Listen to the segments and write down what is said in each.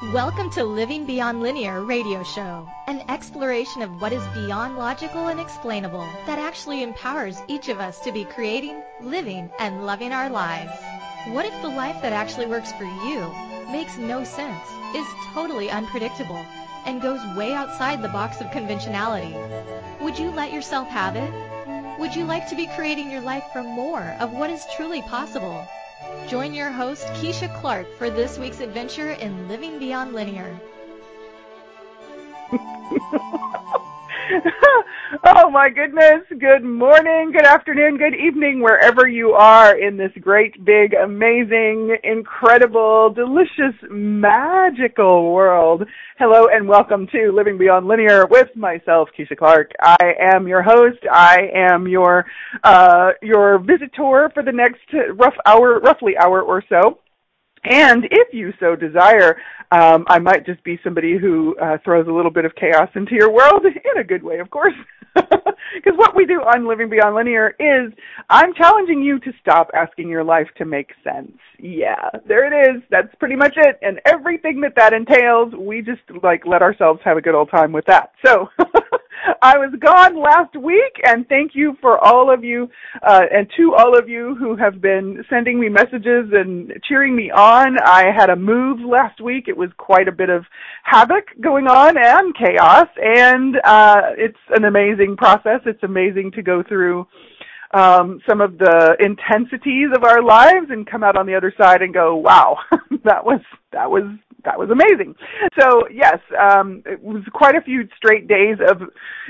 Welcome to Living Beyond Linear radio show, an exploration of what is beyond logical and explainable that actually empowers each of us to be creating, living, and loving our lives. What if the life that actually works for you makes no sense, is totally unpredictable, and goes way outside the box of conventionality? Would you let yourself have it? Would you like to be creating your life from more of what is truly possible? Join your host, Keisha Clark, for this week's adventure in Living Beyond Linear. oh my goodness. Good morning, good afternoon, good evening, wherever you are in this great, big, amazing, incredible, delicious, magical world. Hello and welcome to Living Beyond Linear with myself, Keisha Clark. I am your host. I am your, uh, your visitor for the next rough hour, roughly hour or so. And if you so desire, um, I might just be somebody who uh, throws a little bit of chaos into your world in a good way, of course. Because what we do on Living Beyond Linear is I'm challenging you to stop asking your life to make sense. Yeah, there it is. That's pretty much it. And everything that that entails, we just like let ourselves have a good old time with that. So I was gone last week, and thank you for all of you, uh, and to all of you who have been sending me messages and cheering me on. I had a move last week. It was quite a bit of havoc going on and chaos, and uh, it's an amazing process. It's amazing to go through um, some of the intensities of our lives and come out on the other side and go, wow, that was that was that was amazing. So yes, um, it was quite a few straight days of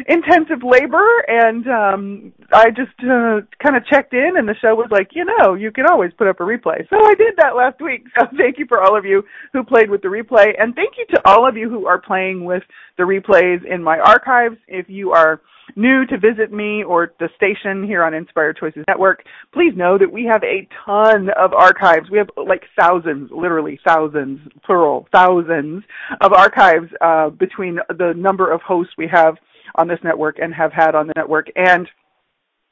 intensive labor, and um, I just uh, kind of checked in, and the show was like, you know, you can always put up a replay. So I did that last week. So thank you for all of you who played with the replay, and thank you to all of you who are playing with the replays in my archives. If you are new to visit me or the station here on Inspired Choices Network, please know that we have a ton of archives. We have like thousands, literally thousands, plural, thousands of archives uh, between the number of hosts we have on this network and have had on the network. And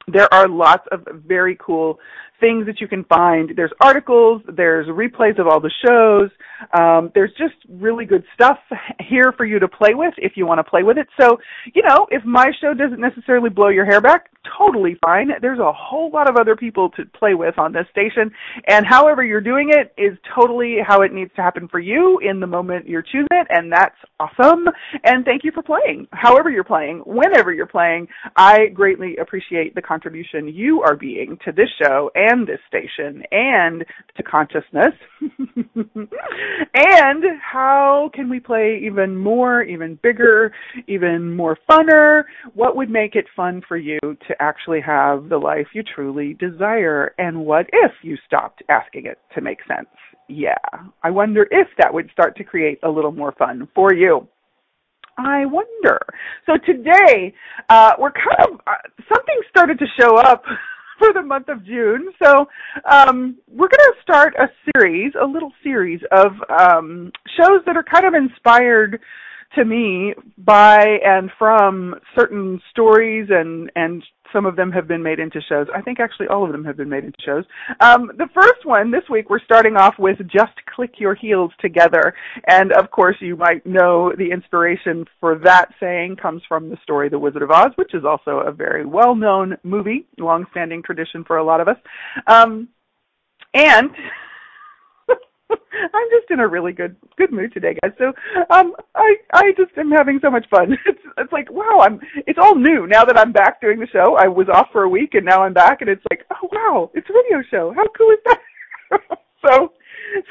there are lots of very cool things that you can find. There's articles, there's replays of all the shows. Um, there's just really good stuff here for you to play with if you want to play with it. So, you know, if my show doesn't necessarily blow your hair back, totally fine. There's a whole lot of other people to play with on this station, and however you're doing it is totally how it needs to happen for you in the moment you're choosing it, and that's awesome. And thank you for playing. However you're playing, whenever you're playing, I greatly appreciate the contribution you are being to this show and this station and to consciousness. and how can we play even more, even bigger, even more funner? What would make it fun for you to actually have the life you truly desire? And what if you stopped asking it to make sense? Yeah, I wonder if that would start to create a little more fun for you. I wonder. So today, uh, we're kind of, uh, something started to show up for the month of June. So um, we're going to start a series, a little series of um, shows that are kind of inspired to me by and from certain stories and and some of them have been made into shows. I think actually all of them have been made into shows. Um, the first one this week we're starting off with Just Click Your Heels Together. And of course you might know the inspiration for that saying comes from the story The Wizard of Oz, which is also a very well known movie, long standing tradition for a lot of us. Um, and I'm just in a really good good mood today, guys. So um I I just am having so much fun. It's it's like wow, I'm it's all new now that I'm back doing the show. I was off for a week and now I'm back and it's like, oh wow, it's a radio show. How cool is that? so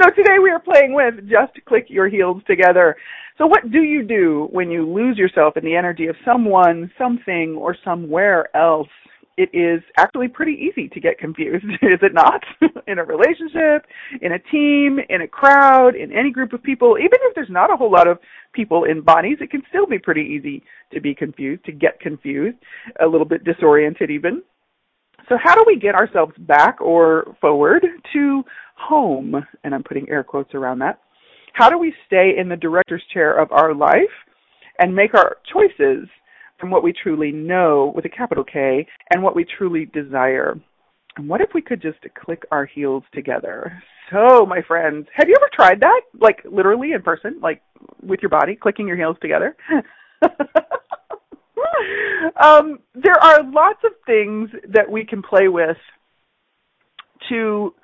so today we are playing with just click your heels together. So what do you do when you lose yourself in the energy of someone, something, or somewhere else? It is actually pretty easy to get confused, is it not? in a relationship, in a team, in a crowd, in any group of people, even if there's not a whole lot of people in bodies, it can still be pretty easy to be confused, to get confused, a little bit disoriented even. So how do we get ourselves back or forward to home? And I'm putting air quotes around that. How do we stay in the director's chair of our life and make our choices from what we truly know with a capital K and what we truly desire. And what if we could just click our heels together? So, my friends, have you ever tried that? Like literally in person, like with your body, clicking your heels together? um, there are lots of things that we can play with to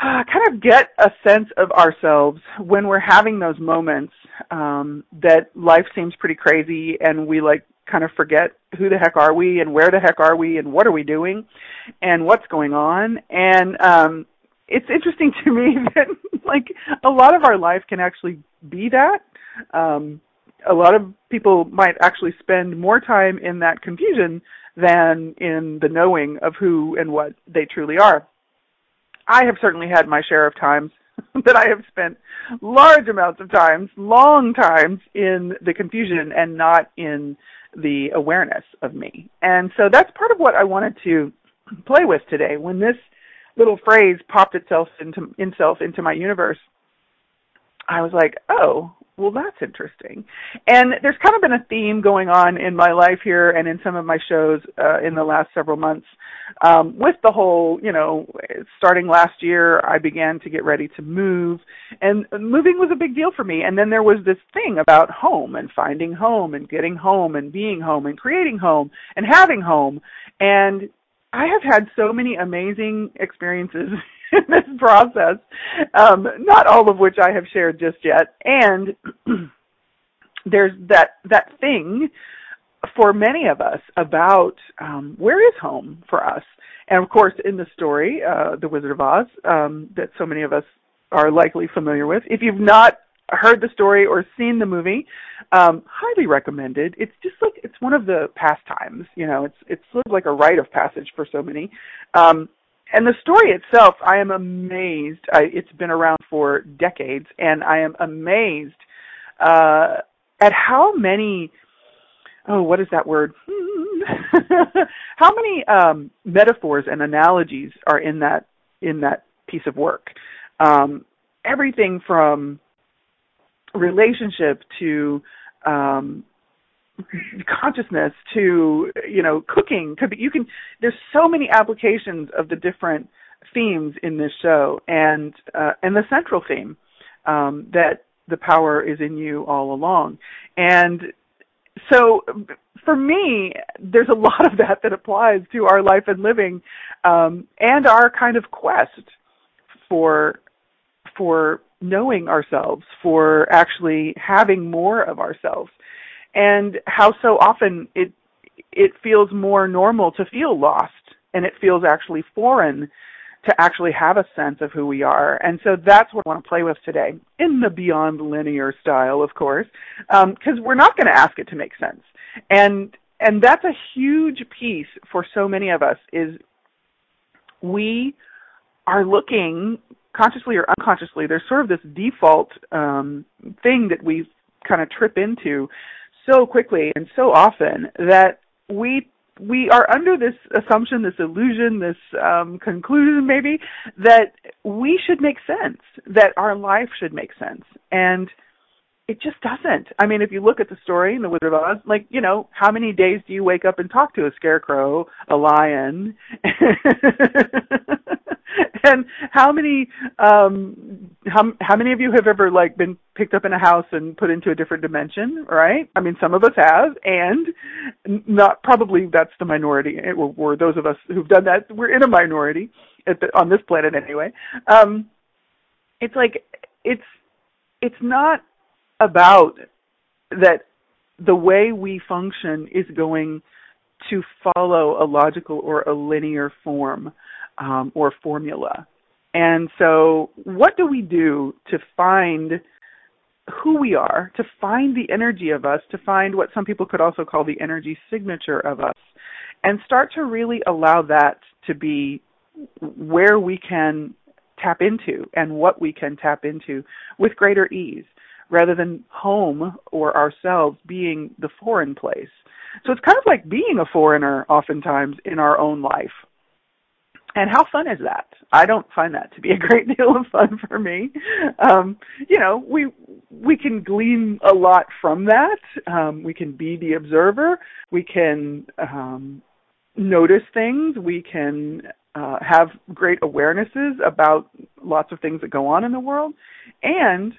kind of get a sense of ourselves when we're having those moments um, that life seems pretty crazy and we like kind of forget who the heck are we and where the heck are we and what are we doing and what's going on. And um it's interesting to me that like a lot of our life can actually be that. Um a lot of people might actually spend more time in that confusion than in the knowing of who and what they truly are I have certainly had my share of times that I have spent large amounts of times, long times in the confusion and not in the awareness of me. And so that's part of what I wanted to play with today. When this little phrase popped itself into itself into my universe, I was like, oh, well, that's interesting. And there's kind of been a theme going on in my life here and in some of my shows uh, in the last several months um, with the whole, you know, starting last year, I began to get ready to move, and moving was a big deal for me. And then there was this thing about home and finding home and getting home and being home and creating home and having home. And I have had so many amazing experiences in this process, um, not all of which I have shared just yet. And there's that that thing for many of us about um, where is home for us. And of course, in the story, uh, The Wizard of Oz, um, that so many of us are likely familiar with. If you've not heard the story or seen the movie, um, highly recommended. It's just like it's one of the pastimes. You know, it's it's sort of like a rite of passage for so many. Um, and the story itself, I am amazed. I, it's been around for decades, and I am amazed uh, at how many oh, what is that word? How many um, metaphors and analogies are in that in that piece of work? Um, everything from relationship to um, consciousness to you know cooking. Could be you can there's so many applications of the different themes in this show and uh, and the central theme um, that the power is in you all along. And so for me, there's a lot of that that applies to our life and living, um, and our kind of quest for for knowing ourselves, for actually having more of ourselves, and how so often it it feels more normal to feel lost, and it feels actually foreign to actually have a sense of who we are. And so that's what I want to play with today, in the beyond linear style, of course, because um, we're not going to ask it to make sense. And and that's a huge piece for so many of us is we are looking consciously or unconsciously. There's sort of this default um, thing that we kind of trip into so quickly and so often that we we are under this assumption, this illusion, this um, conclusion maybe that we should make sense, that our life should make sense, and it just doesn't. I mean, if you look at the story in The Wizard of Oz, like you know, how many days do you wake up and talk to a scarecrow, a lion, and how many um how how many of you have ever like been picked up in a house and put into a different dimension right i mean some of us have and not probably that's the minority or, or those of us who've done that we're in a minority the, on this planet anyway um it's like it's it's not about that the way we function is going to follow a logical or a linear form um, or formula. And so, what do we do to find who we are, to find the energy of us, to find what some people could also call the energy signature of us, and start to really allow that to be where we can tap into and what we can tap into with greater ease rather than home or ourselves being the foreign place. So it's kind of like being a foreigner oftentimes in our own life. And how fun is that? I don't find that to be a great deal of fun for me. Um, you know, we we can glean a lot from that. Um, we can be the observer. We can um, notice things. We can uh, have great awarenesses about lots of things that go on in the world, and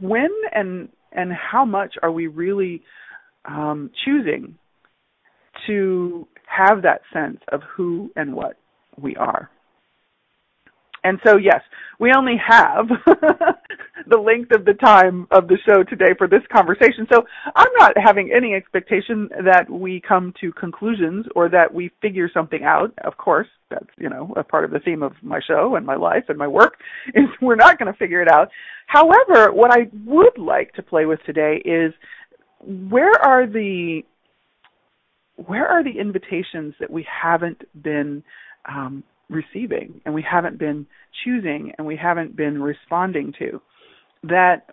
when and and how much are we really um, choosing to have that sense of who and what we are. And so, yes, we only have the length of the time of the show today for this conversation. So I'm not having any expectation that we come to conclusions or that we figure something out. Of course, that's, you know, a part of the theme of my show and my life and my work is we're not going to figure it out. However, what I would like to play with today is where are the where are the invitations that we haven't been um, receiving and we haven't been choosing and we haven't been responding to that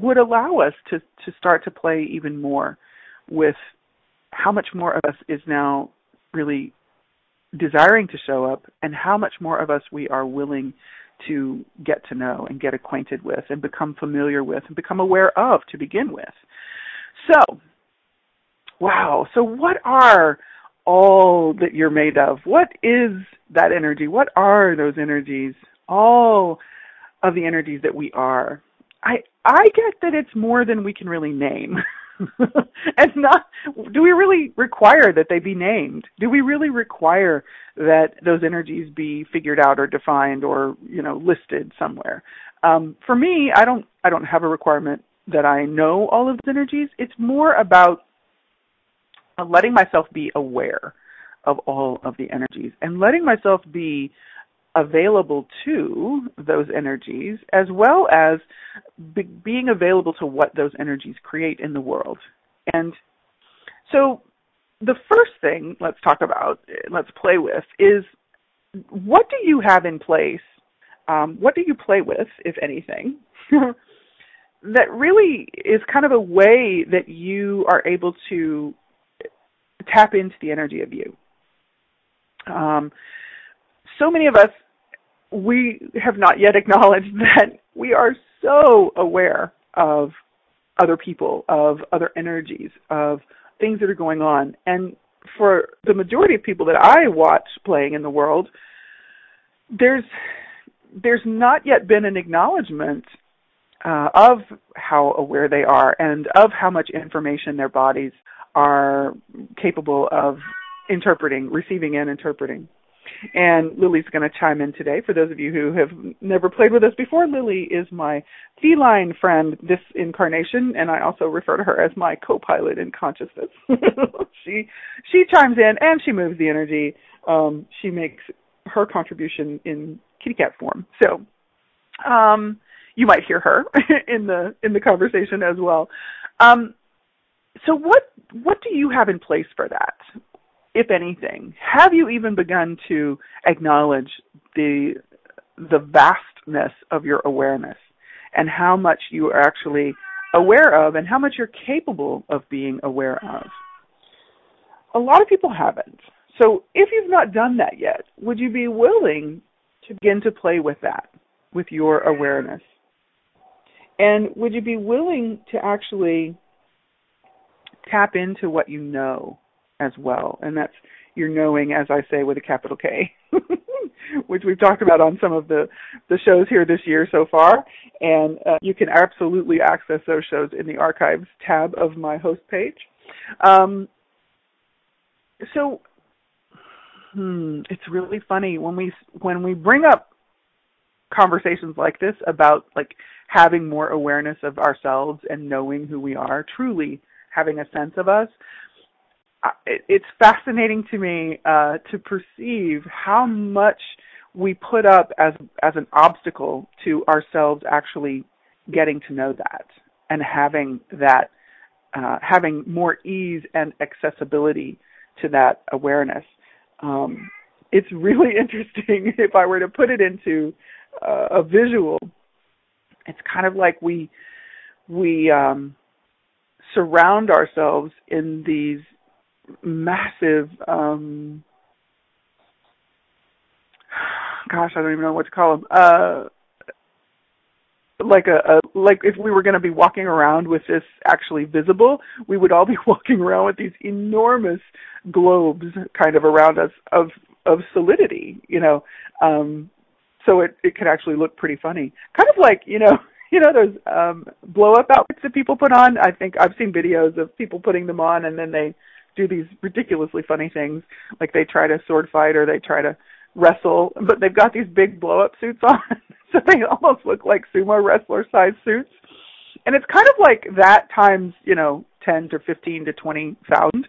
would allow us to to start to play even more with how much more of us is now really desiring to show up and how much more of us we are willing to get to know and get acquainted with and become familiar with and become aware of to begin with. So, wow. So, what are all that you're made of? What is that energy? What are those energies? All of the energies that we are. I I get that it's more than we can really name. and not do we really require that they be named? Do we really require that those energies be figured out or defined or, you know, listed somewhere? Um, for me, I don't I don't have a requirement that I know all of the energies. It's more about letting myself be aware of all of the energies and letting myself be available to those energies as well as be- being available to what those energies create in the world. And so the first thing let's talk about, let's play with, is what do you have in place? Um, what do you play with, if anything, that really is kind of a way that you are able to tap into the energy of you. Um, so many of us, we have not yet acknowledged that we are so aware of other people, of other energies, of things that are going on. And for the majority of people that I watch playing in the world, there's there's not yet been an acknowledgement uh, of how aware they are and of how much information their bodies are capable of interpreting, receiving and interpreting. And Lily's going to chime in today. For those of you who have never played with us before, Lily is my feline friend this incarnation, and I also refer to her as my co-pilot in consciousness. she she chimes in and she moves the energy. Um, she makes her contribution in kitty cat form. So, um, you might hear her in the in the conversation as well. Um, so what what do you have in place for that, if anything? Have you even begun to acknowledge the the vastness of your awareness and how much you are actually aware of and how much you're capable of being aware of? A lot of people haven't. So if you've not done that yet, would you be willing to begin to play with that, with your awareness? And would you be willing to actually tap into what you know as well? And that's your knowing, as I say, with a capital K, which we've talked about on some of the, the shows here this year so far. And uh, you can absolutely access those shows in the archives tab of my host page. Um, so, hmm, it's really funny when we when we bring up conversations like this about like having more awareness of ourselves and knowing who we are, truly having a sense of us. It's fascinating to me uh, to perceive how much we put up as as an obstacle to ourselves actually getting to know that and having that uh, having more ease and accessibility to that awareness. Um, it's really interesting if I were to put it into uh, a visual it's kind of like we we um, surround ourselves in these massive um, gosh i don't even know what to call them uh, like a, a like if we were going to be walking around with this actually visible, we would all be walking around with these enormous globes kind of around us of of solidity, you know. Um so it it could actually look pretty funny. Kind of like, you know, you know those um blow up outfits that people put on? I think I've seen videos of people putting them on and then they do these ridiculously funny things like they try to sword fight or they try to wrestle, but they've got these big blow up suits on. so they almost look like sumo wrestler size suits. And it's kind of like that times, you know, 10 to 15 to 20,000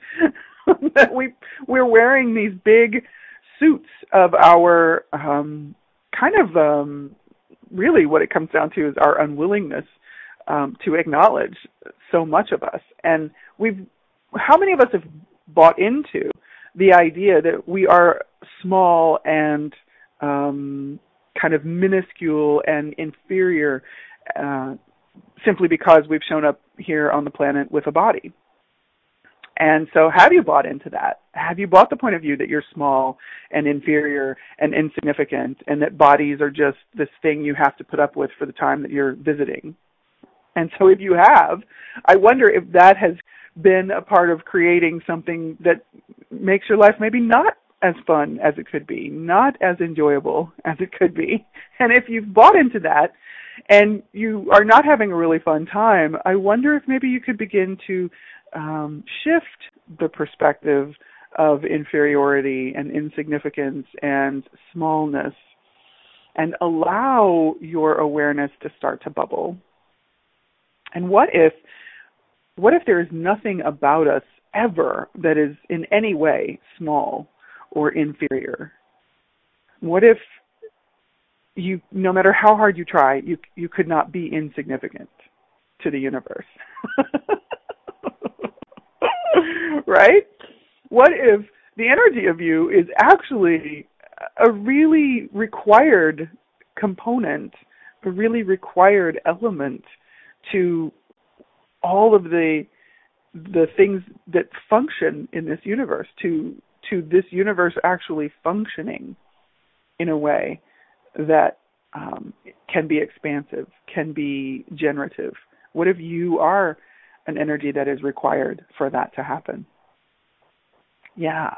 that we we're wearing these big suits of our um kind of um really what it comes down to is our unwillingness um to acknowledge so much of us and we've how many of us have bought into the idea that we are small and um, kind of minuscule and inferior uh, simply because we've shown up here on the planet with a body. And so, have you bought into that? Have you bought the point of view that you're small and inferior and insignificant, and that bodies are just this thing you have to put up with for the time that you're visiting? And so, if you have, I wonder if that has been a part of creating something that makes your life maybe not as fun as it could be, not as enjoyable as it could be. And if you've bought into that and you are not having a really fun time, I wonder if maybe you could begin to um, shift the perspective of inferiority and insignificance and smallness and allow your awareness to start to bubble. And what if what if there is nothing about us ever that is in any way small or inferior? What if you no matter how hard you try, you you could not be insignificant to the universe? right? What if the energy of you is actually a really required component, a really required element to all of the the things that function in this universe to to this universe actually functioning in a way that um, can be expansive, can be generative. What if you are an energy that is required for that to happen? Yeah.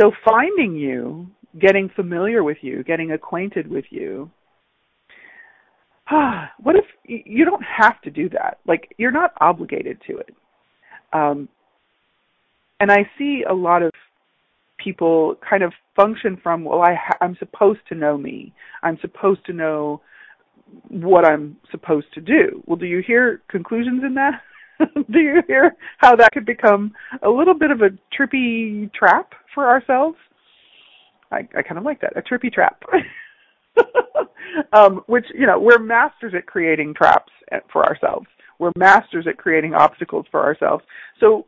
So finding you, getting familiar with you, getting acquainted with you, Ah, what if you don't have to do that? Like you're not obligated to it. Um, and I see a lot of people kind of function from, well, I ha- I'm supposed to know me. I'm supposed to know what I'm supposed to do. Well, do you hear conclusions in that? do you hear how that could become a little bit of a trippy trap for ourselves? I, I kind of like that, a trippy trap. um, which you know we're masters at creating traps for ourselves. We're masters at creating obstacles for ourselves. So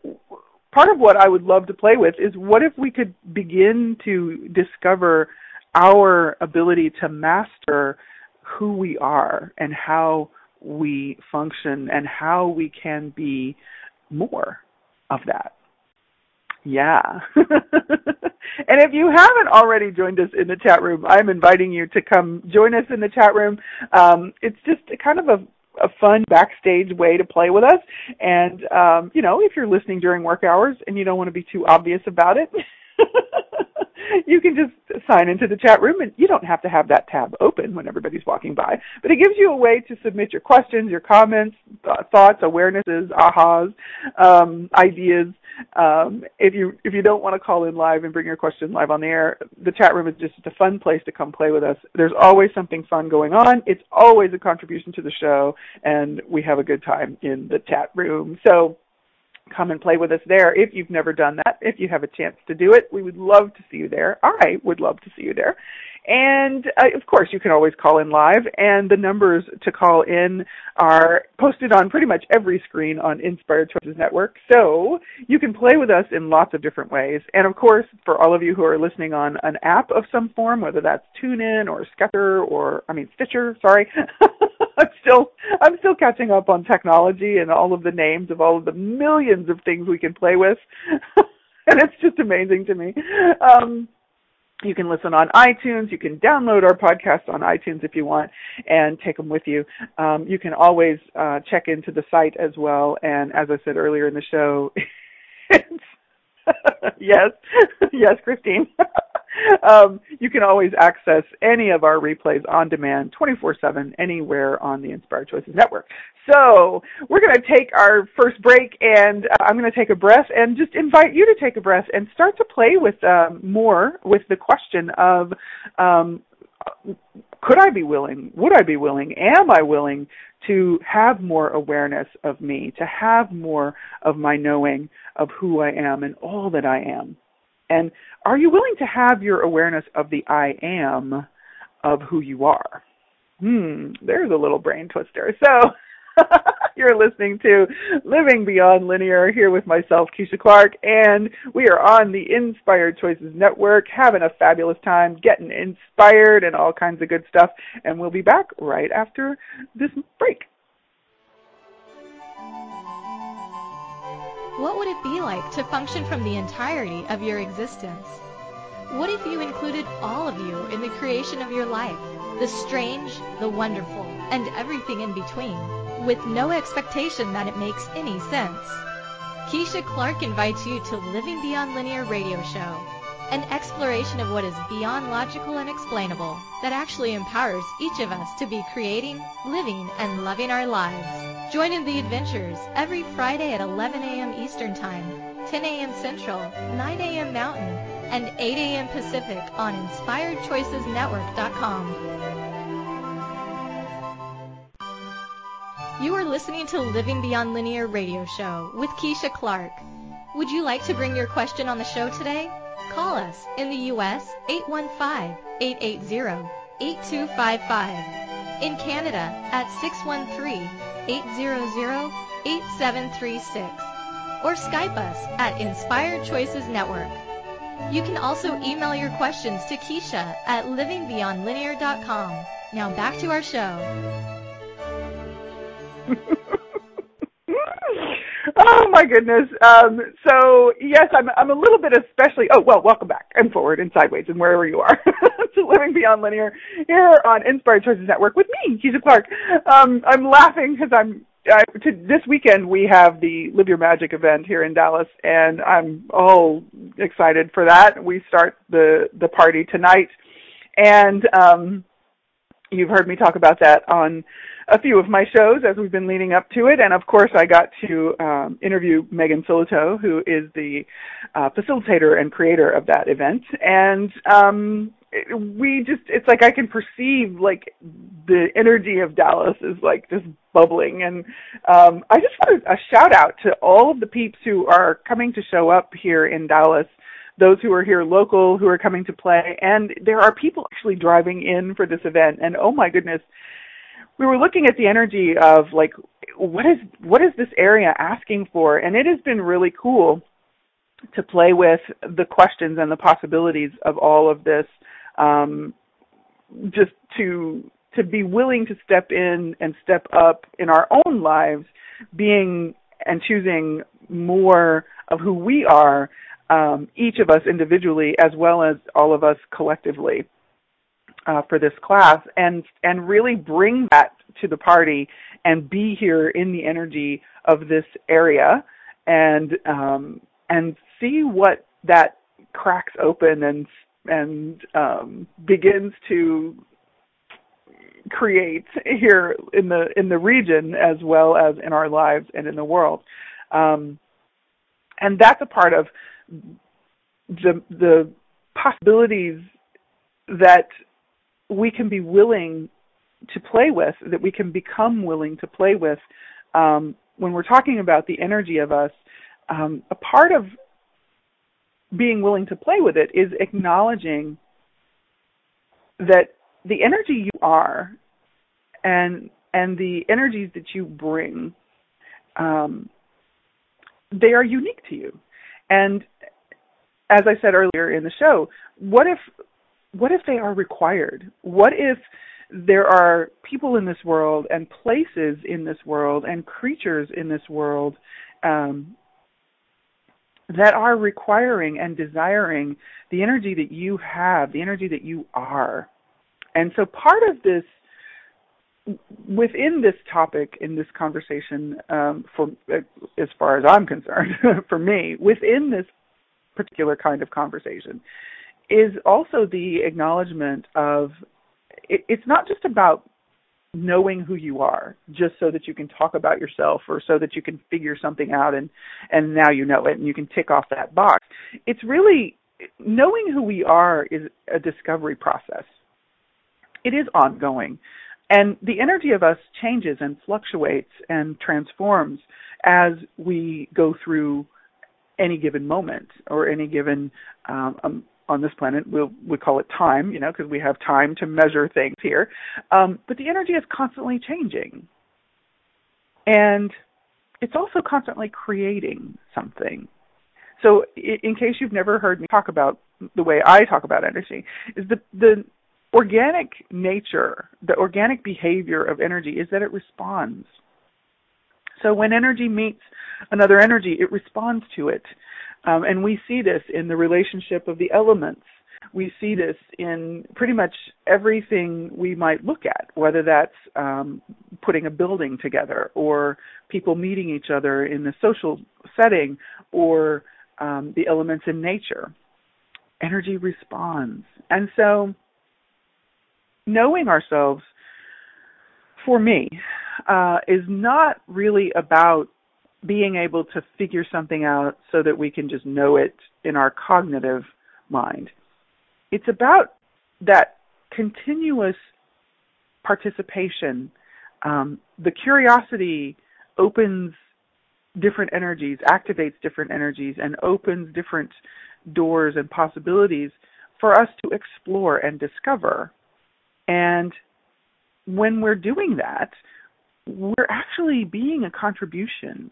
part of what I would love to play with is what if we could begin to discover our ability to master who we are and how we function and how we can be more of that. Yeah. and if you haven't already joined us in the chat room, I'm inviting you to come join us in the chat room. Um, it's just kind of a a fun backstage way to play with us. And um, you know, if you're listening during work hours and you don't want to be too obvious about it, you can just sign into the chat room and you don't have to have that tab open when everybody's walking by. But it gives you a way to submit your questions, your comments, th- thoughts, awarenesses, ahas, um, ideas. Um, if you if you don't want to call in live and bring your question live on the air, the chat room is just a fun place to come play with us. There's always something fun going on. It's always a contribution to the show, and we have a good time in the chat room. So come and play with us there if you've never done that. If you have a chance to do it, we would love to see you there. I would love to see you there. And uh, of course, you can always call in live, and the numbers to call in are posted on pretty much every screen on Inspired Choices Network. So you can play with us in lots of different ways. And of course, for all of you who are listening on an app of some form, whether that's TuneIn or Sketcher or I mean Stitcher, sorry. I'm still I'm still catching up on technology and all of the names of all of the millions of things we can play with. and it's just amazing to me. Um, You can listen on iTunes. You can download our podcast on iTunes if you want and take them with you. Um, you can always uh, check into the site as well. And as I said earlier in the show, yes, yes, Christine. um, you can always access any of our replays on demand 24-7 anywhere on the Inspired Choices Network. So we're going to take our first break and uh, I'm going to take a breath and just invite you to take a breath and start to play with um, more with the question of um, could I be willing? Would I be willing? Am I willing to have more awareness of me, to have more of my knowing of who I am and all that I am? And are you willing to have your awareness of the I am of who you are? Hmm, there's a little brain twister. So, You're listening to Living Beyond Linear here with myself, Keisha Clark, and we are on the Inspired Choices Network having a fabulous time, getting inspired and all kinds of good stuff. And we'll be back right after this break. What would it be like to function from the entirety of your existence? What if you included all of you in the creation of your life? The strange, the wonderful, and everything in between with no expectation that it makes any sense. Keisha Clark invites you to Living Beyond Linear radio show, an exploration of what is beyond logical and explainable that actually empowers each of us to be creating, living, and loving our lives. Join in the adventures every Friday at 11 a.m. Eastern Time, 10 a.m. Central, 9 a.m. Mountain, and 8 a.m. Pacific on InspiredChoicesNetwork.com. You are listening to Living Beyond Linear radio show with Keisha Clark. Would you like to bring your question on the show today? Call us in the U.S. 815-880-8255. In Canada at 613-800-8736. Or Skype us at Inspired Choices Network. You can also email your questions to Keisha at livingbeyondlinear.com. Now back to our show. oh my goodness. Um, so yes, I'm I'm a little bit especially. Oh well, welcome back and forward and sideways and wherever you are to Living Beyond Linear here on Inspired Choices Network with me, Keisha Clark. Um, I'm laughing because I'm. I, to, this weekend we have the Live Your Magic event here in Dallas, and I'm all excited for that. We start the the party tonight, and um, you've heard me talk about that on a few of my shows as we've been leading up to it. And of course, I got to um, interview Megan Silito, who is the uh, facilitator and creator of that event. And um, we just, it's like I can perceive like the energy of Dallas is like just bubbling. And um, I just want a shout out to all of the peeps who are coming to show up here in Dallas those who are here local who are coming to play and there are people actually driving in for this event and oh my goodness we were looking at the energy of like what is what is this area asking for? And it has been really cool to play with the questions and the possibilities of all of this um, just to to be willing to step in and step up in our own lives being and choosing more of who we are um, each of us individually as well as all of us collectively uh, for this class and and really bring that to the party and be here in the energy of this area and um, and see what that cracks open and and um, begins to create here in the in the region as well as in our lives and in the world. Um, and that's a part of the the possibilities that we can be willing to play with, that we can become willing to play with. Um, when we're talking about the energy of us, um, a part of being willing to play with it is acknowledging that the energy you are and and the energies that you bring um, they are unique to you and as i said earlier in the show what if what if they are required? What if there are people in this world and places in this world and creatures in this world um, that are requiring and desiring the energy that you have, the energy that you are. And so part of this within this topic in this conversation um, for as far as I'm concerned for me within this particular kind of conversation is also the acknowledgement of it, it's not just about knowing who you are just so that you can talk about yourself or so that you can figure something out and and now you know it and you can tick off that box. It's really knowing who we are is a discovery process. It is ongoing. And the energy of us changes and fluctuates and transforms as we go through any given moment or any given um, um, on this planet we'll we call it time you know because we have time to measure things here. Um, but the energy is constantly changing. And it's also constantly creating something. So in case you've never heard me talk about the way I talk about energy is the the organic nature the organic behavior of energy is that it responds. So when energy meets another energy, it responds to it. Um, and we see this in the relationship of the elements. We see this in pretty much everything we might look at, whether that's um, putting a building together or people meeting each other in a social setting or um, the elements in nature. Energy responds. And so knowing ourselves for me uh, is not really about being able to figure something out so that we can just know it in our cognitive mind. It's about that continuous participation. Um, the curiosity opens different energies, activates different energies, and opens different doors and possibilities for us to explore and discover. And when we're doing that, we're actually being a contribution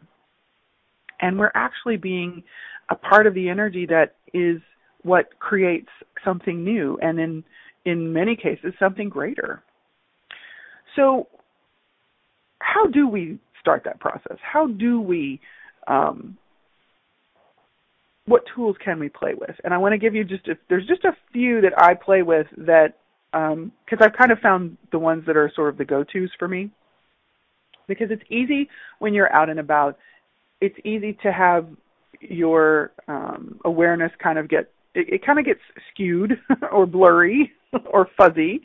and we're actually being a part of the energy that is what creates something new and in in many cases something greater. So how do we start that process? How do we um, what tools can we play with? And i want to give you just a, there's just a few that i play with that because um, i've kind of found the ones that are sort of the go-to's for me. Because it's easy when you're out and about it's easy to have your um, awareness kind of get it, it kind of gets skewed or blurry or fuzzy.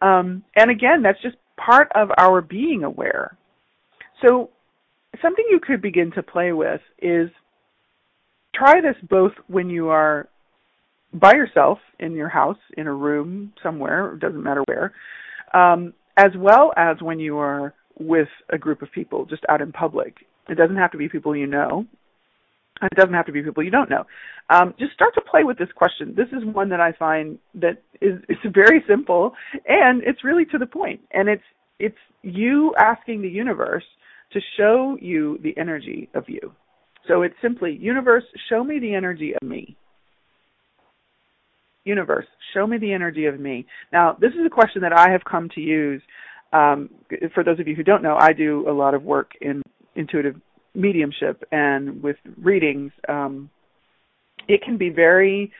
Um, and again, that's just part of our being aware. So something you could begin to play with is try this both when you are by yourself in your house, in a room somewhere, doesn't matter where, um, as well as when you are with a group of people just out in public. It doesn't have to be people you know. It doesn't have to be people you don't know. Um, just start to play with this question. This is one that I find that is it's very simple and it's really to the point. And it's it's you asking the universe to show you the energy of you. So it's simply, universe, show me the energy of me. Universe, show me the energy of me. Now, this is a question that I have come to use. Um, for those of you who don't know, I do a lot of work in intuitive mediumship and with readings, um, it can be very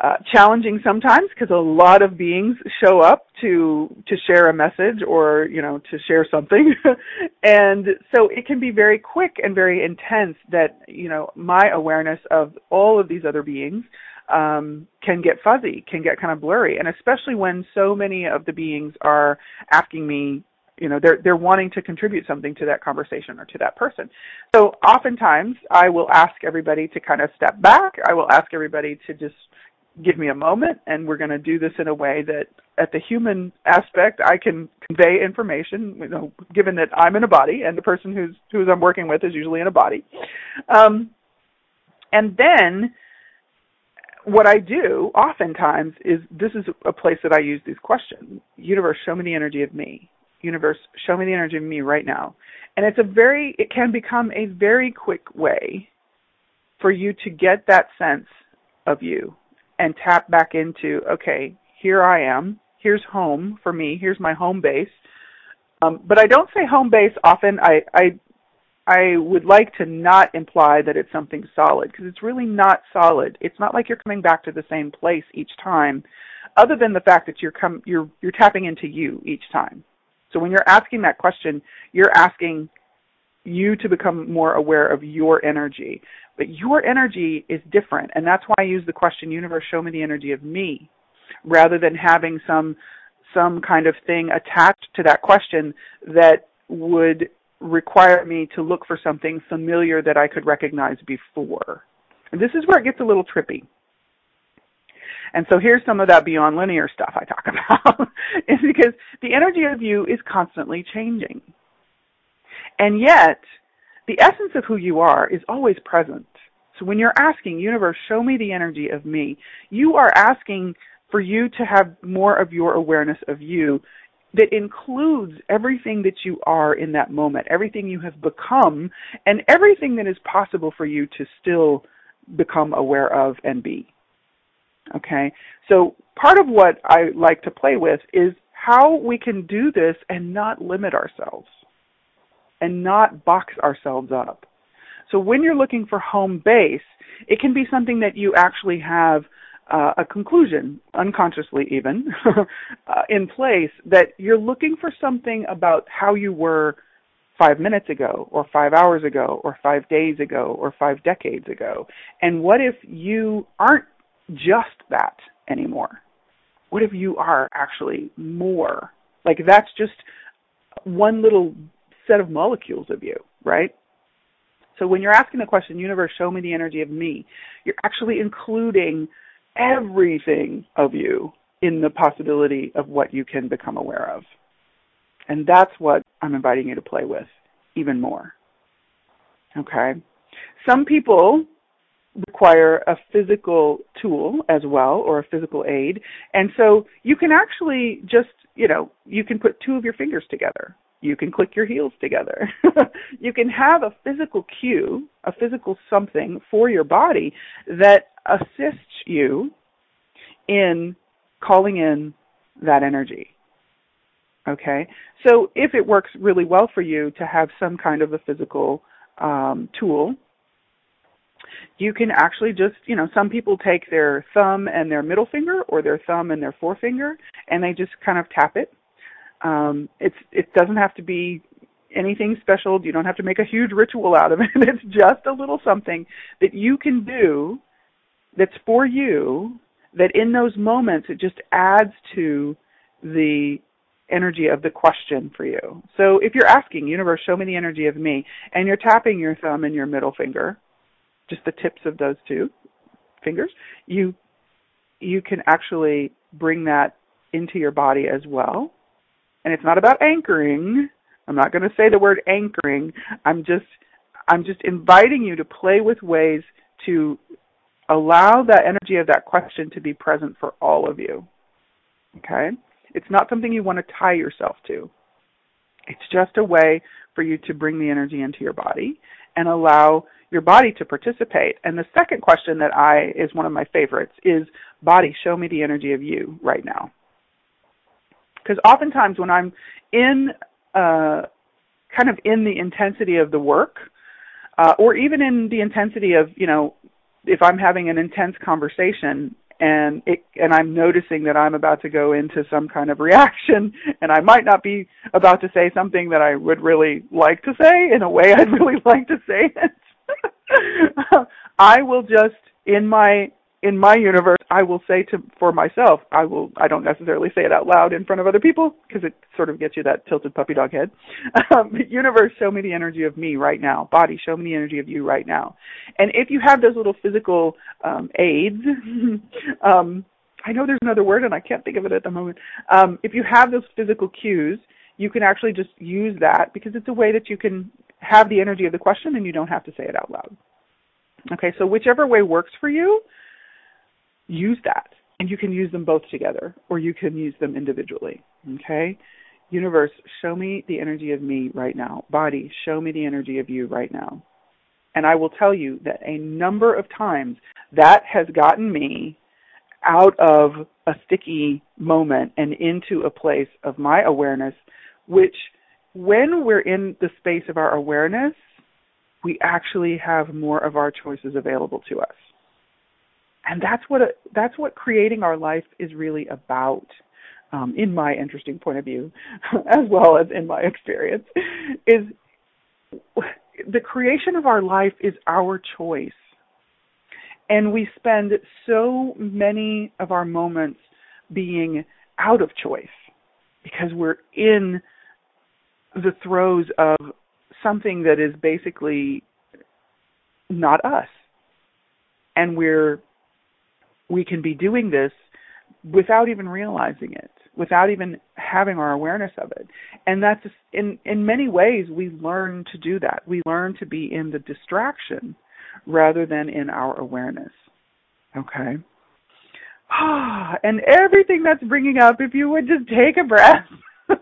uh, challenging sometimes because a lot of beings show up to to share a message or you know to share something. And so it can be very quick and very intense that you know my awareness of all of these other beings um, can get fuzzy can get kind of blurry. And especially when so many of the beings are asking me you know they're they're wanting to contribute something to that conversation or to that person. So oftentimes i will ask everybody to kind of step back. I will ask everybody to just give me a moment and we're going to do this in a way that at the human aspect i can convey information you know given that i'm in a body and the person who's who's i'm working with is usually in a body. Um, and then what I do oftentimes is this is a place that I use these questions. Universe, show me the energy of me universe, show me the energy of me right now. And it's a very, it can become a very quick way for you to get that sense of you and tap back into, okay, here I am. Here's home for me. Here's my home base. Um, but I don't say home base often. I, I I would like to not imply that it's something solid because it's really not solid. It's not like you're coming back to the same place each time, other than the fact that you're come you're you're tapping into you each time. So when you're asking that question, you're asking you to become more aware of your energy. But your energy is different, and that's why I use the question universe show me the energy of me rather than having some some kind of thing attached to that question that would require me to look for something familiar that I could recognize before. And this is where it gets a little trippy. And so here's some of that beyond linear stuff I talk about is because the energy of you is constantly changing. And yet, the essence of who you are is always present. So when you're asking, universe, show me the energy of me, you are asking for you to have more of your awareness of you that includes everything that you are in that moment, everything you have become, and everything that is possible for you to still become aware of and be. Okay? So part of what I like to play with is how we can do this and not limit ourselves and not box ourselves up. So when you're looking for home base, it can be something that you actually have uh, a conclusion, unconsciously even, uh, in place that you're looking for something about how you were five minutes ago, or five hours ago, or five days ago, or five decades ago. And what if you aren't just that anymore? What if you are actually more? Like that's just one little set of molecules of you, right? So when you're asking the question, universe, show me the energy of me, you're actually including everything of you in the possibility of what you can become aware of. And that's what I'm inviting you to play with even more. Okay? Some people require a physical tool as well or a physical aid. And so you can actually just, you know, you can put two of your fingers together. You can click your heels together. you can have a physical cue, a physical something for your body that assists you in calling in that energy. Okay? So if it works really well for you to have some kind of a physical um, tool, you can actually just, you know, some people take their thumb and their middle finger or their thumb and their forefinger and they just kind of tap it. Um, it's it doesn't have to be anything special. You don't have to make a huge ritual out of it. It's just a little something that you can do that's for you that in those moments it just adds to the energy of the question for you. So if you're asking, universe, show me the energy of me, and you're tapping your thumb and your middle finger, just the tips of those two fingers, you you can actually bring that into your body as well. And it's not about anchoring. I'm not going to say the word anchoring. I'm just I'm just inviting you to play with ways to allow that energy of that question to be present for all of you. Okay? It's not something you want to tie yourself to. It's just a way for you to bring the energy into your body and allow your body to participate. And the second question that I is one of my favorites is body, show me the energy of you right now. Because oftentimes when I'm in uh, kind of in the intensity of the work, uh, or even in the intensity of you know if I'm having an intense conversation and it and I'm noticing that I'm about to go into some kind of reaction and I might not be about to say something that I would really like to say in a way I'd really like to say it. I will just in my in my universe, I will say to for myself, I will. I don't necessarily say it out loud in front of other people because it sort of gets you that tilted puppy dog head. Um, universe, show me the energy of me right now. Body, show me the energy of you right now. And if you have those little physical um, aids, um, I know there's another word and I can't think of it at the moment. Um, if you have those physical cues, you can actually just use that because it's a way that you can have the energy of the question and you don't have to say it out loud. Okay, so whichever way works for you use that. And you can use them both together or you can use them individually. Okay? Universe, show me the energy of me right now. Body, show me the energy of you right now. And I will tell you that a number of times that has gotten me out of a sticky moment and into a place of my awareness, which when we're in the space of our awareness, we actually have more of our choices available to us. And that's what a, that's what creating our life is really about. Um, in my interesting point of view, as well as in my experience, is the creation of our life is our choice. And we spend so many of our moments being out of choice because we're in the throes of something that is basically not us. And we're we can be doing this without even realizing it, without even having our awareness of it. And that's in in many ways we learn to do that. We learn to be in the distraction rather than in our awareness. Okay? Ah, and everything that's bringing up if you would just take a breath.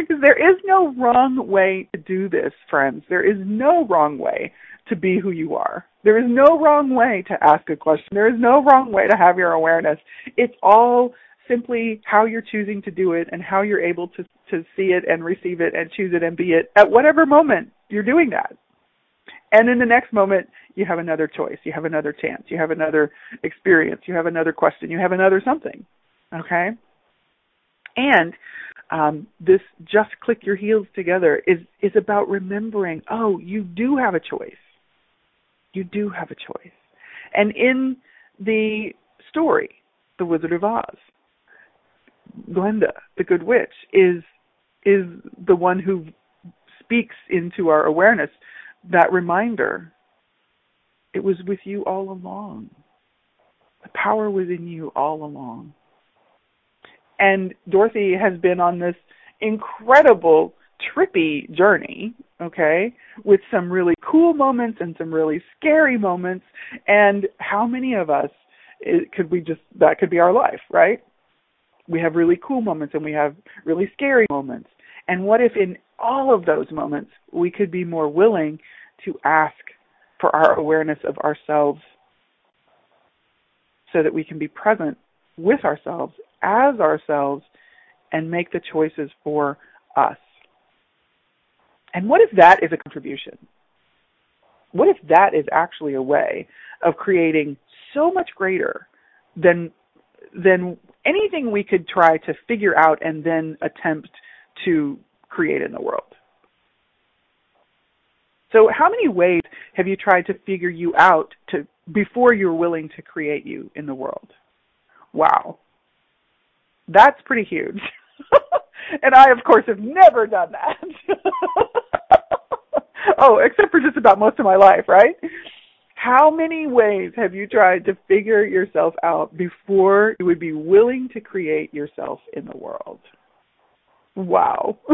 Because there is no wrong way to do this, friends. There is no wrong way to be who you are. There is no wrong way to ask a question. There is no wrong way to have your awareness. It's all simply how you're choosing to do it and how you're able to, to see it and receive it and choose it and be it at whatever moment you're doing that. And in the next moment, you have another choice. You have another chance. You have another experience. You have another question. You have another something. Okay? And um, this just click your heels together is is about remembering. Oh, you do have a choice. You do have a choice. And in the story, The Wizard of Oz, Glinda, the Good Witch, is is the one who speaks into our awareness that reminder. It was with you all along. The power was in you all along. And Dorothy has been on this incredible trippy journey, okay, with some really cool moments and some really scary moments. And how many of us it, could we just, that could be our life, right? We have really cool moments and we have really scary moments. And what if in all of those moments we could be more willing to ask for our awareness of ourselves so that we can be present with ourselves as ourselves and make the choices for us. And what if that is a contribution? What if that is actually a way of creating so much greater than than anything we could try to figure out and then attempt to create in the world? So how many ways have you tried to figure you out to before you're willing to create you in the world? Wow. That's pretty huge. and I, of course, have never done that. oh, except for just about most of my life, right? How many ways have you tried to figure yourself out before you would be willing to create yourself in the world? Wow.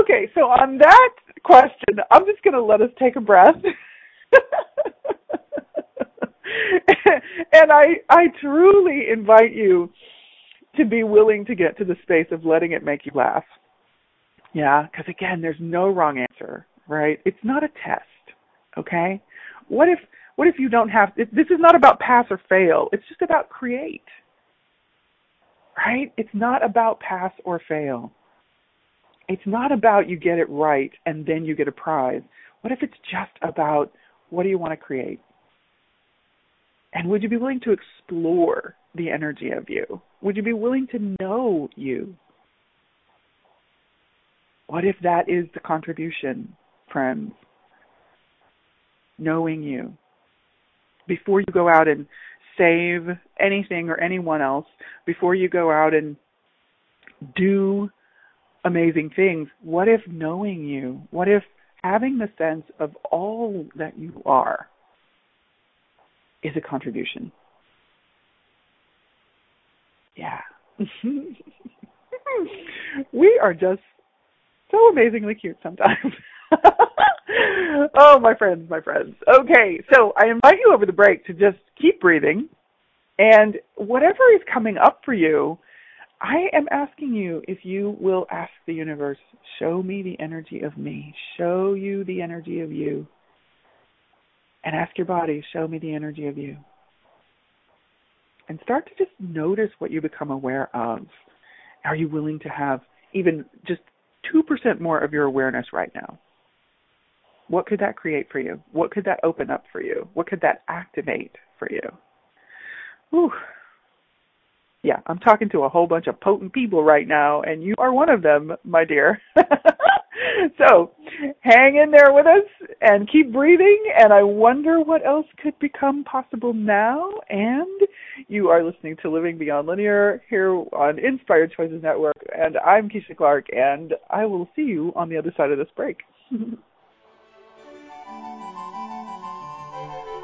okay, so on that question, I'm just going to let us take a breath. and I I truly invite you to be willing to get to the space of letting it make you laugh. Yeah, because again, there's no wrong answer, right? It's not a test. Okay? What if what if you don't have this is not about pass or fail. It's just about create. Right? It's not about pass or fail. It's not about you get it right and then you get a prize. What if it's just about what do you want to create? And would you be willing to explore the energy of you? Would you be willing to know you? What if that is the contribution, friends? Knowing you. Before you go out and save anything or anyone else, before you go out and do amazing things, what if knowing you, what if having the sense of all that you are is a contribution. Yeah. we are just so amazingly cute sometimes. oh, my friends, my friends. Okay, so I invite you over the break to just keep breathing. And whatever is coming up for you, I am asking you if you will ask the universe, show me the energy of me, show you the energy of you and ask your body, show me the energy of you. And start to just notice what you become aware of. Are you willing to have even just 2% more of your awareness right now? What could that create for you? What could that open up for you? What could that activate for you? Whew. Yeah, I'm talking to a whole bunch of potent people right now, and you are one of them, my dear. so hang in there with us and keep breathing. And I wonder what else could become possible now. And you are listening to Living Beyond Linear here on Inspired Choices Network. And I'm Keisha Clark, and I will see you on the other side of this break.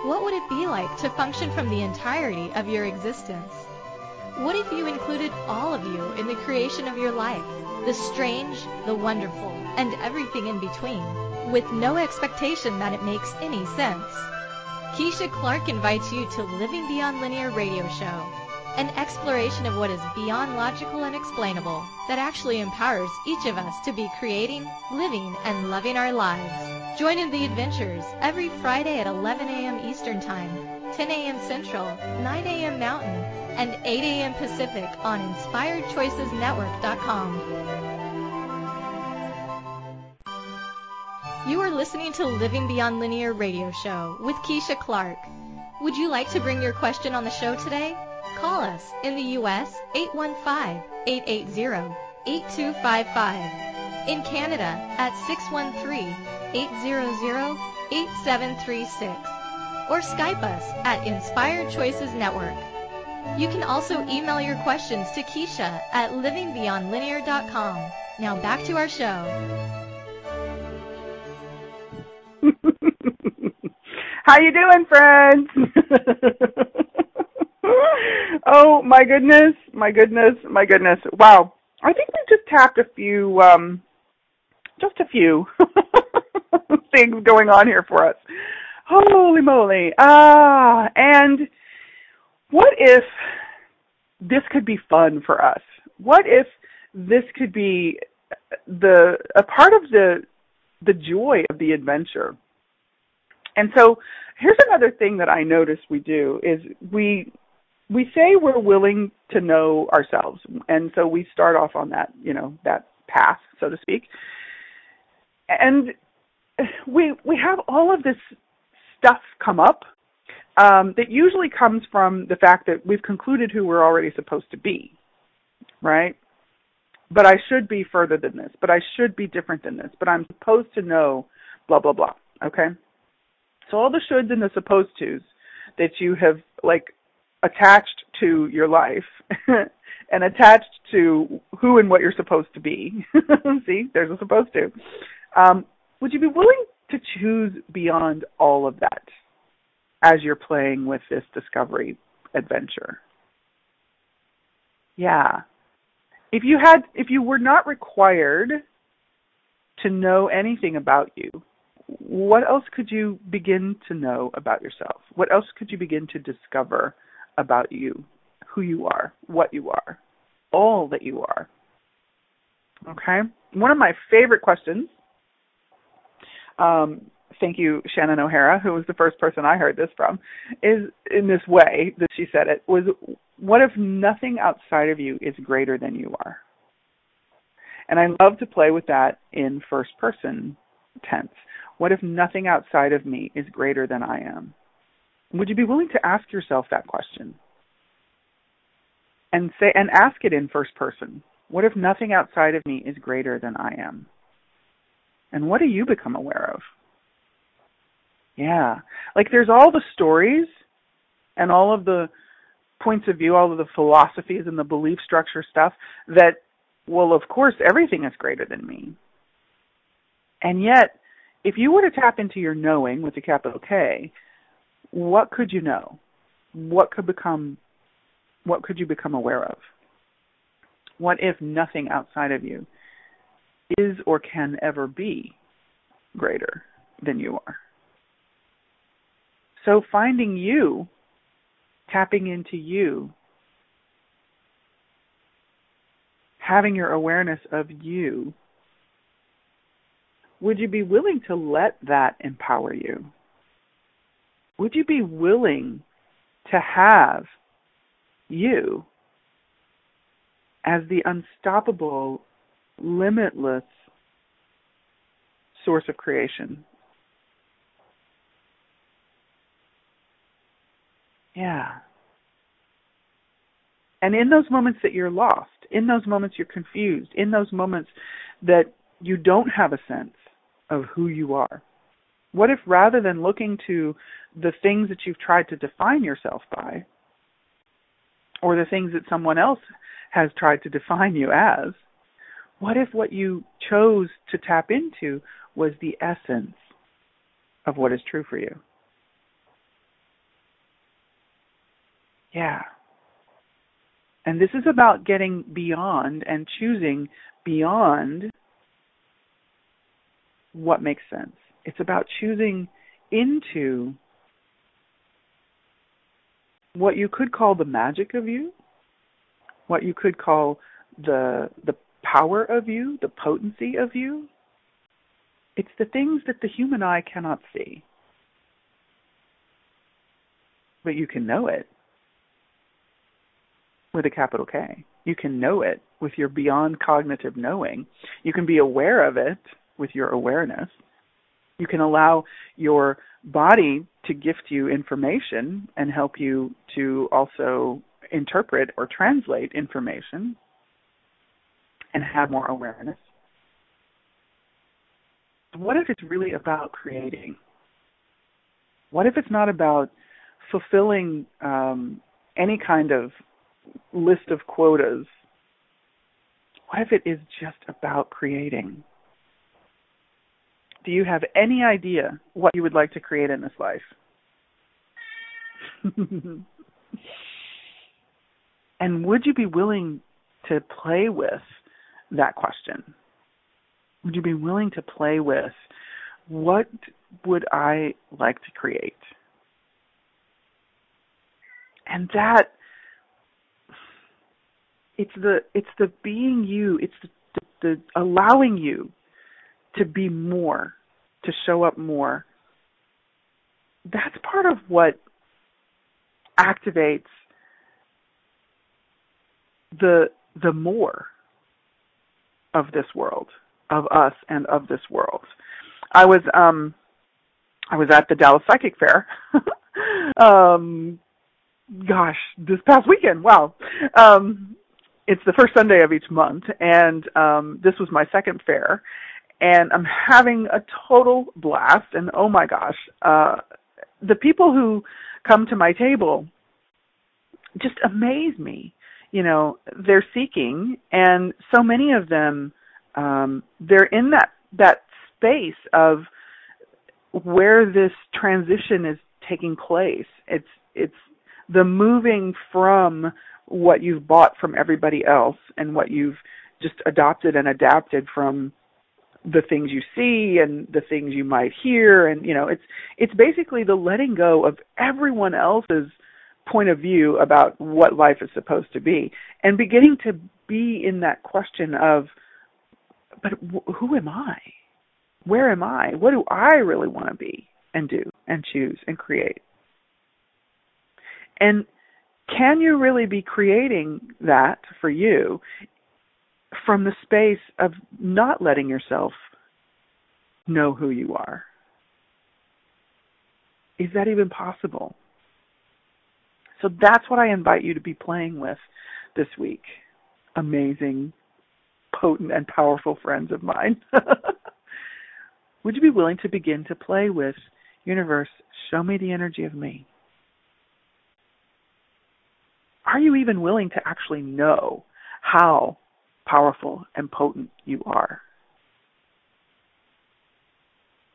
what would it be like to function from the entirety of your existence? What if you included all of you in the creation of your life? The strange, the wonderful, and everything in between, with no expectation that it makes any sense. Keisha Clark invites you to Living Beyond Linear radio show, an exploration of what is beyond logical and explainable that actually empowers each of us to be creating, living, and loving our lives. Join in the adventures every Friday at 11 a.m. Eastern Time, 10 a.m. Central, 9 a.m. Mountain, and 8 a.m. Pacific on InspiredChoicesNetwork.com. You are listening to Living Beyond Linear radio show with Keisha Clark. Would you like to bring your question on the show today? Call us in the U.S. 815-880-8255. In Canada at 613-800-8736. Or Skype us at Inspired Choices Network. You can also email your questions to Keisha at livingbeyondlinear.com. Now back to our show. How you doing, friends? oh my goodness, my goodness, my goodness. Wow. I think we just tapped a few um just a few things going on here for us. Holy moly. Ah, and what if this could be fun for us? What if this could be the a part of the the joy of the adventure? And so here's another thing that I notice we do is we we say we're willing to know ourselves and so we start off on that, you know, that path, so to speak. And we we have all of this stuff come up um, that usually comes from the fact that we've concluded who we're already supposed to be, right? But I should be further than this, but I should be different than this, but I'm supposed to know blah, blah, blah, okay? So all the shoulds and the supposed tos that you have, like, attached to your life and attached to who and what you're supposed to be. See, there's a supposed to. Um, would you be willing to choose beyond all of that? as you're playing with this discovery adventure. Yeah. If you had if you were not required to know anything about you, what else could you begin to know about yourself? What else could you begin to discover about you, who you are, what you are, all that you are? Okay? One of my favorite questions um, thank you, Shannon O'Hara, who was the first person I heard this from, is in this way that she said it was what if nothing outside of you is greater than you are? And I love to play with that in first person tense. What if nothing outside of me is greater than I am? Would you be willing to ask yourself that question? And say and ask it in first person. What if nothing outside of me is greater than I am? And what do you become aware of? Yeah. Like there's all the stories and all of the points of view, all of the philosophies and the belief structure stuff that, well, of course, everything is greater than me. And yet, if you were to tap into your knowing with a capital K, what could you know? What could become, what could you become aware of? What if nothing outside of you is or can ever be greater than you are? So finding you, tapping into you, having your awareness of you, would you be willing to let that empower you? Would you be willing to have you as the unstoppable, limitless source of creation. Yeah. And in those moments that you're lost, in those moments you're confused, in those moments that you don't have a sense of who you are, what if rather than looking to the things that you've tried to define yourself by, or the things that someone else has tried to define you as, what if what you chose to tap into was the essence of what is true for you? Yeah. And this is about getting beyond and choosing beyond what makes sense. It's about choosing into what you could call the magic of you, what you could call the the power of you, the potency of you. It's the things that the human eye cannot see. But you can know it with a capital K. You can know it with your beyond cognitive knowing. You can be aware of it with your awareness. You can allow your body to gift you information and help you to also interpret or translate information and have more awareness. What if it's really about creating? What if it's not about fulfilling um, any kind of list of quotas? What if it is just about creating? Do you have any idea what you would like to create in this life? and would you be willing to play with that question? Would you be willing to play with what would I like to create? And that it's the it's the being you, it's the, the, the allowing you to be more, to show up more. That's part of what activates the the more of this world, of us and of this world. I was um I was at the Dallas Psychic Fair. um gosh, this past weekend. Wow. Um it's the first Sunday of each month and um this was my second fair and I'm having a total blast and oh my gosh, uh the people who come to my table just amaze me. You know, they're seeking and so many of them um they're in that that space of where this transition is taking place. It's it's the moving from what you've bought from everybody else and what you've just adopted and adapted from the things you see and the things you might hear and you know it's it's basically the letting go of everyone else's point of view about what life is supposed to be and beginning to be in that question of but who am i where am i what do i really want to be and do and choose and create and can you really be creating that for you from the space of not letting yourself know who you are? Is that even possible? So that's what I invite you to be playing with this week. Amazing, potent, and powerful friends of mine. Would you be willing to begin to play with Universe, show me the energy of me? Are you even willing to actually know how powerful and potent you are.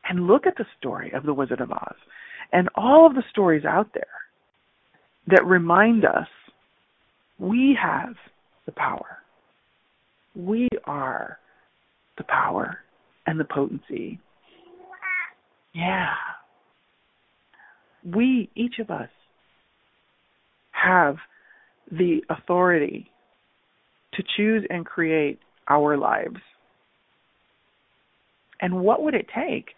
And look at the story of the Wizard of Oz and all of the stories out there that remind us we have the power. We are the power and the potency. Yeah. We, each of us, have the authority to choose and create our lives. And what would it take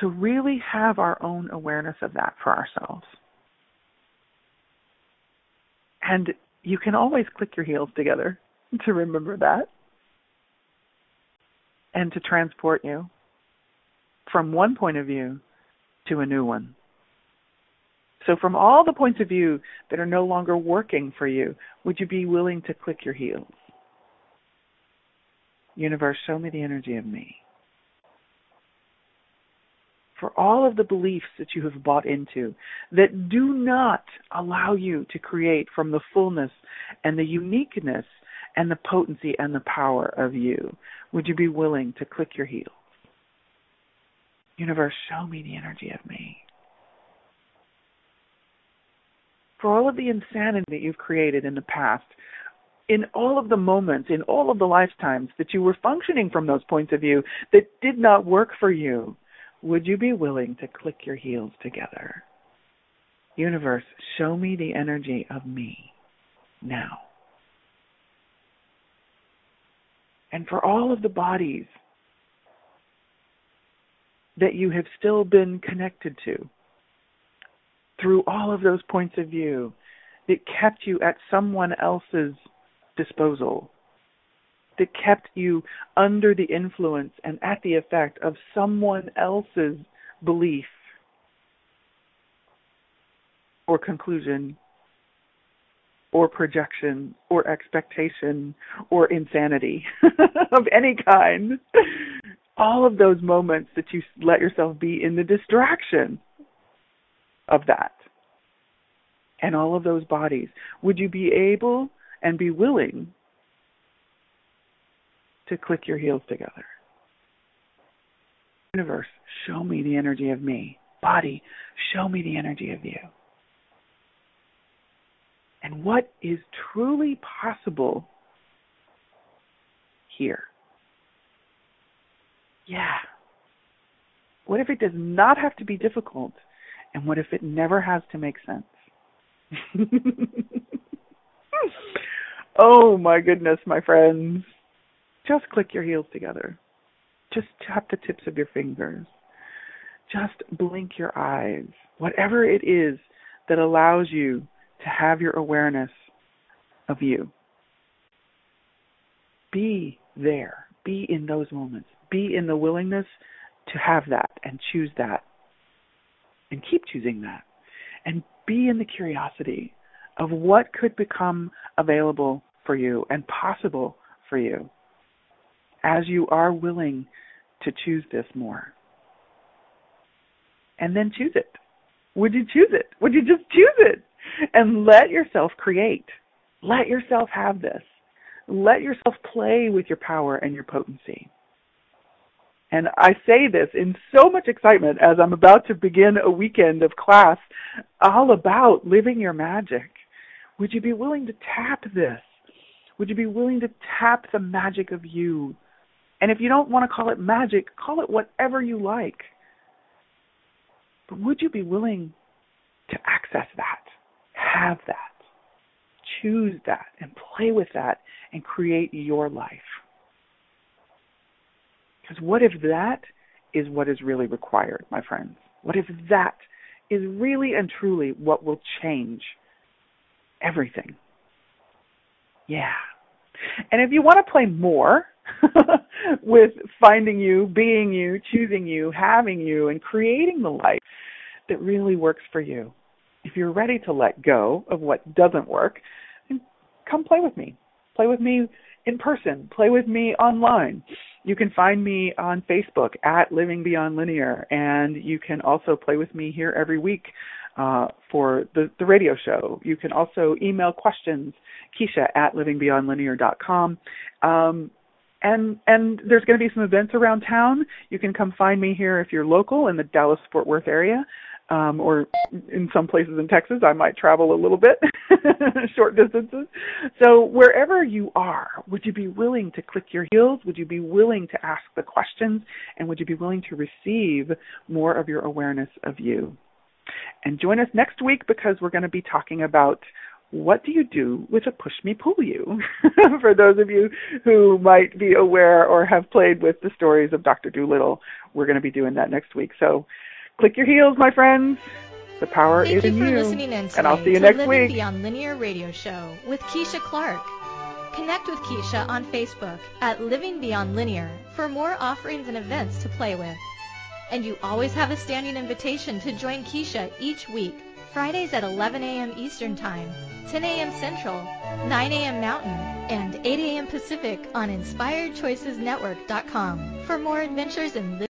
to really have our own awareness of that for ourselves? And you can always click your heels together to remember that and to transport you from one point of view to a new one. So, from all the points of view that are no longer working for you, would you be willing to click your heels? Universe, show me the energy of me. For all of the beliefs that you have bought into that do not allow you to create from the fullness and the uniqueness and the potency and the power of you, would you be willing to click your heels? Universe, show me the energy of me. For all of the insanity that you've created in the past, in all of the moments, in all of the lifetimes that you were functioning from those points of view that did not work for you, would you be willing to click your heels together? Universe, show me the energy of me now. And for all of the bodies that you have still been connected to through all of those points of view that kept you at someone else's disposal, that kept you under the influence and at the effect of someone else's belief or conclusion or projection or expectation or insanity of any kind. All of those moments that you let yourself be in the distraction of that. And all of those bodies. Would you be able and be willing to click your heels together? Universe, show me the energy of me. Body, show me the energy of you and what is truly possible here. Yeah. What if it does not have to be difficult? And what if it never has to make sense? oh my goodness, my friends. Just click your heels together. Just tap the tips of your fingers. Just blink your eyes. Whatever it is that allows you to have your awareness of you. Be there. Be in those moments. Be in the willingness to have that and choose that and keep choosing that. And be in the curiosity of what could become available for you and possible for you as you are willing to choose this more. And then choose it. Would you choose it? Would you just choose it? and let yourself create. Let yourself have this. Let yourself play with your power and your potency. And I say this in so much excitement as I'm about to begin a weekend of class all about living your magic. Would you be willing to tap this? Would you be willing to tap the magic of you? And if you don't want to call it magic, call it whatever you like. But would you be willing to access that? have that. Choose that and play with that and create your life. Because what if that is what is really required, my friends? What if that is really and truly what will change everything? Yeah. And if you want to play more with finding you, being you, choosing you, having you, and creating the life that really works for you, if you're ready to let go of what doesn't work, come play with me. Play with me in person. Play with me online. You can find me on Facebook at Living Beyond Linear, and you can also play with me here every week uh, for the, the radio show. You can also email questions, Keisha at livingbeyondlinear.com. Um, and and there's going to be some events around town. You can come find me here if you're local in the Dallas Fort Worth area um, or in some places in Texas, I might travel a little bit, short distances. So wherever you are, would you be willing to click your heels? Would you be willing to ask the questions? And would you be willing to receive more of your awareness of you? And join us next week because we're going to be talking about what do you do with a push me pull you? For those of you who might be aware or have played with the stories of Dr. Dolittle, we're going to be doing that next week. So Click your heels, my friends. The power Thank is in you. you. listening in and I'll see you to next Living week. Beyond Linear Radio Show with Keisha Clark. Connect with Keisha on Facebook at Living Beyond Linear for more offerings and events to play with. And you always have a standing invitation to join Keisha each week, Fridays at 11 a.m. Eastern Time, 10 a.m. Central, 9 a.m. Mountain, and 8 a.m. Pacific on InspiredChoicesNetwork.com for more adventures in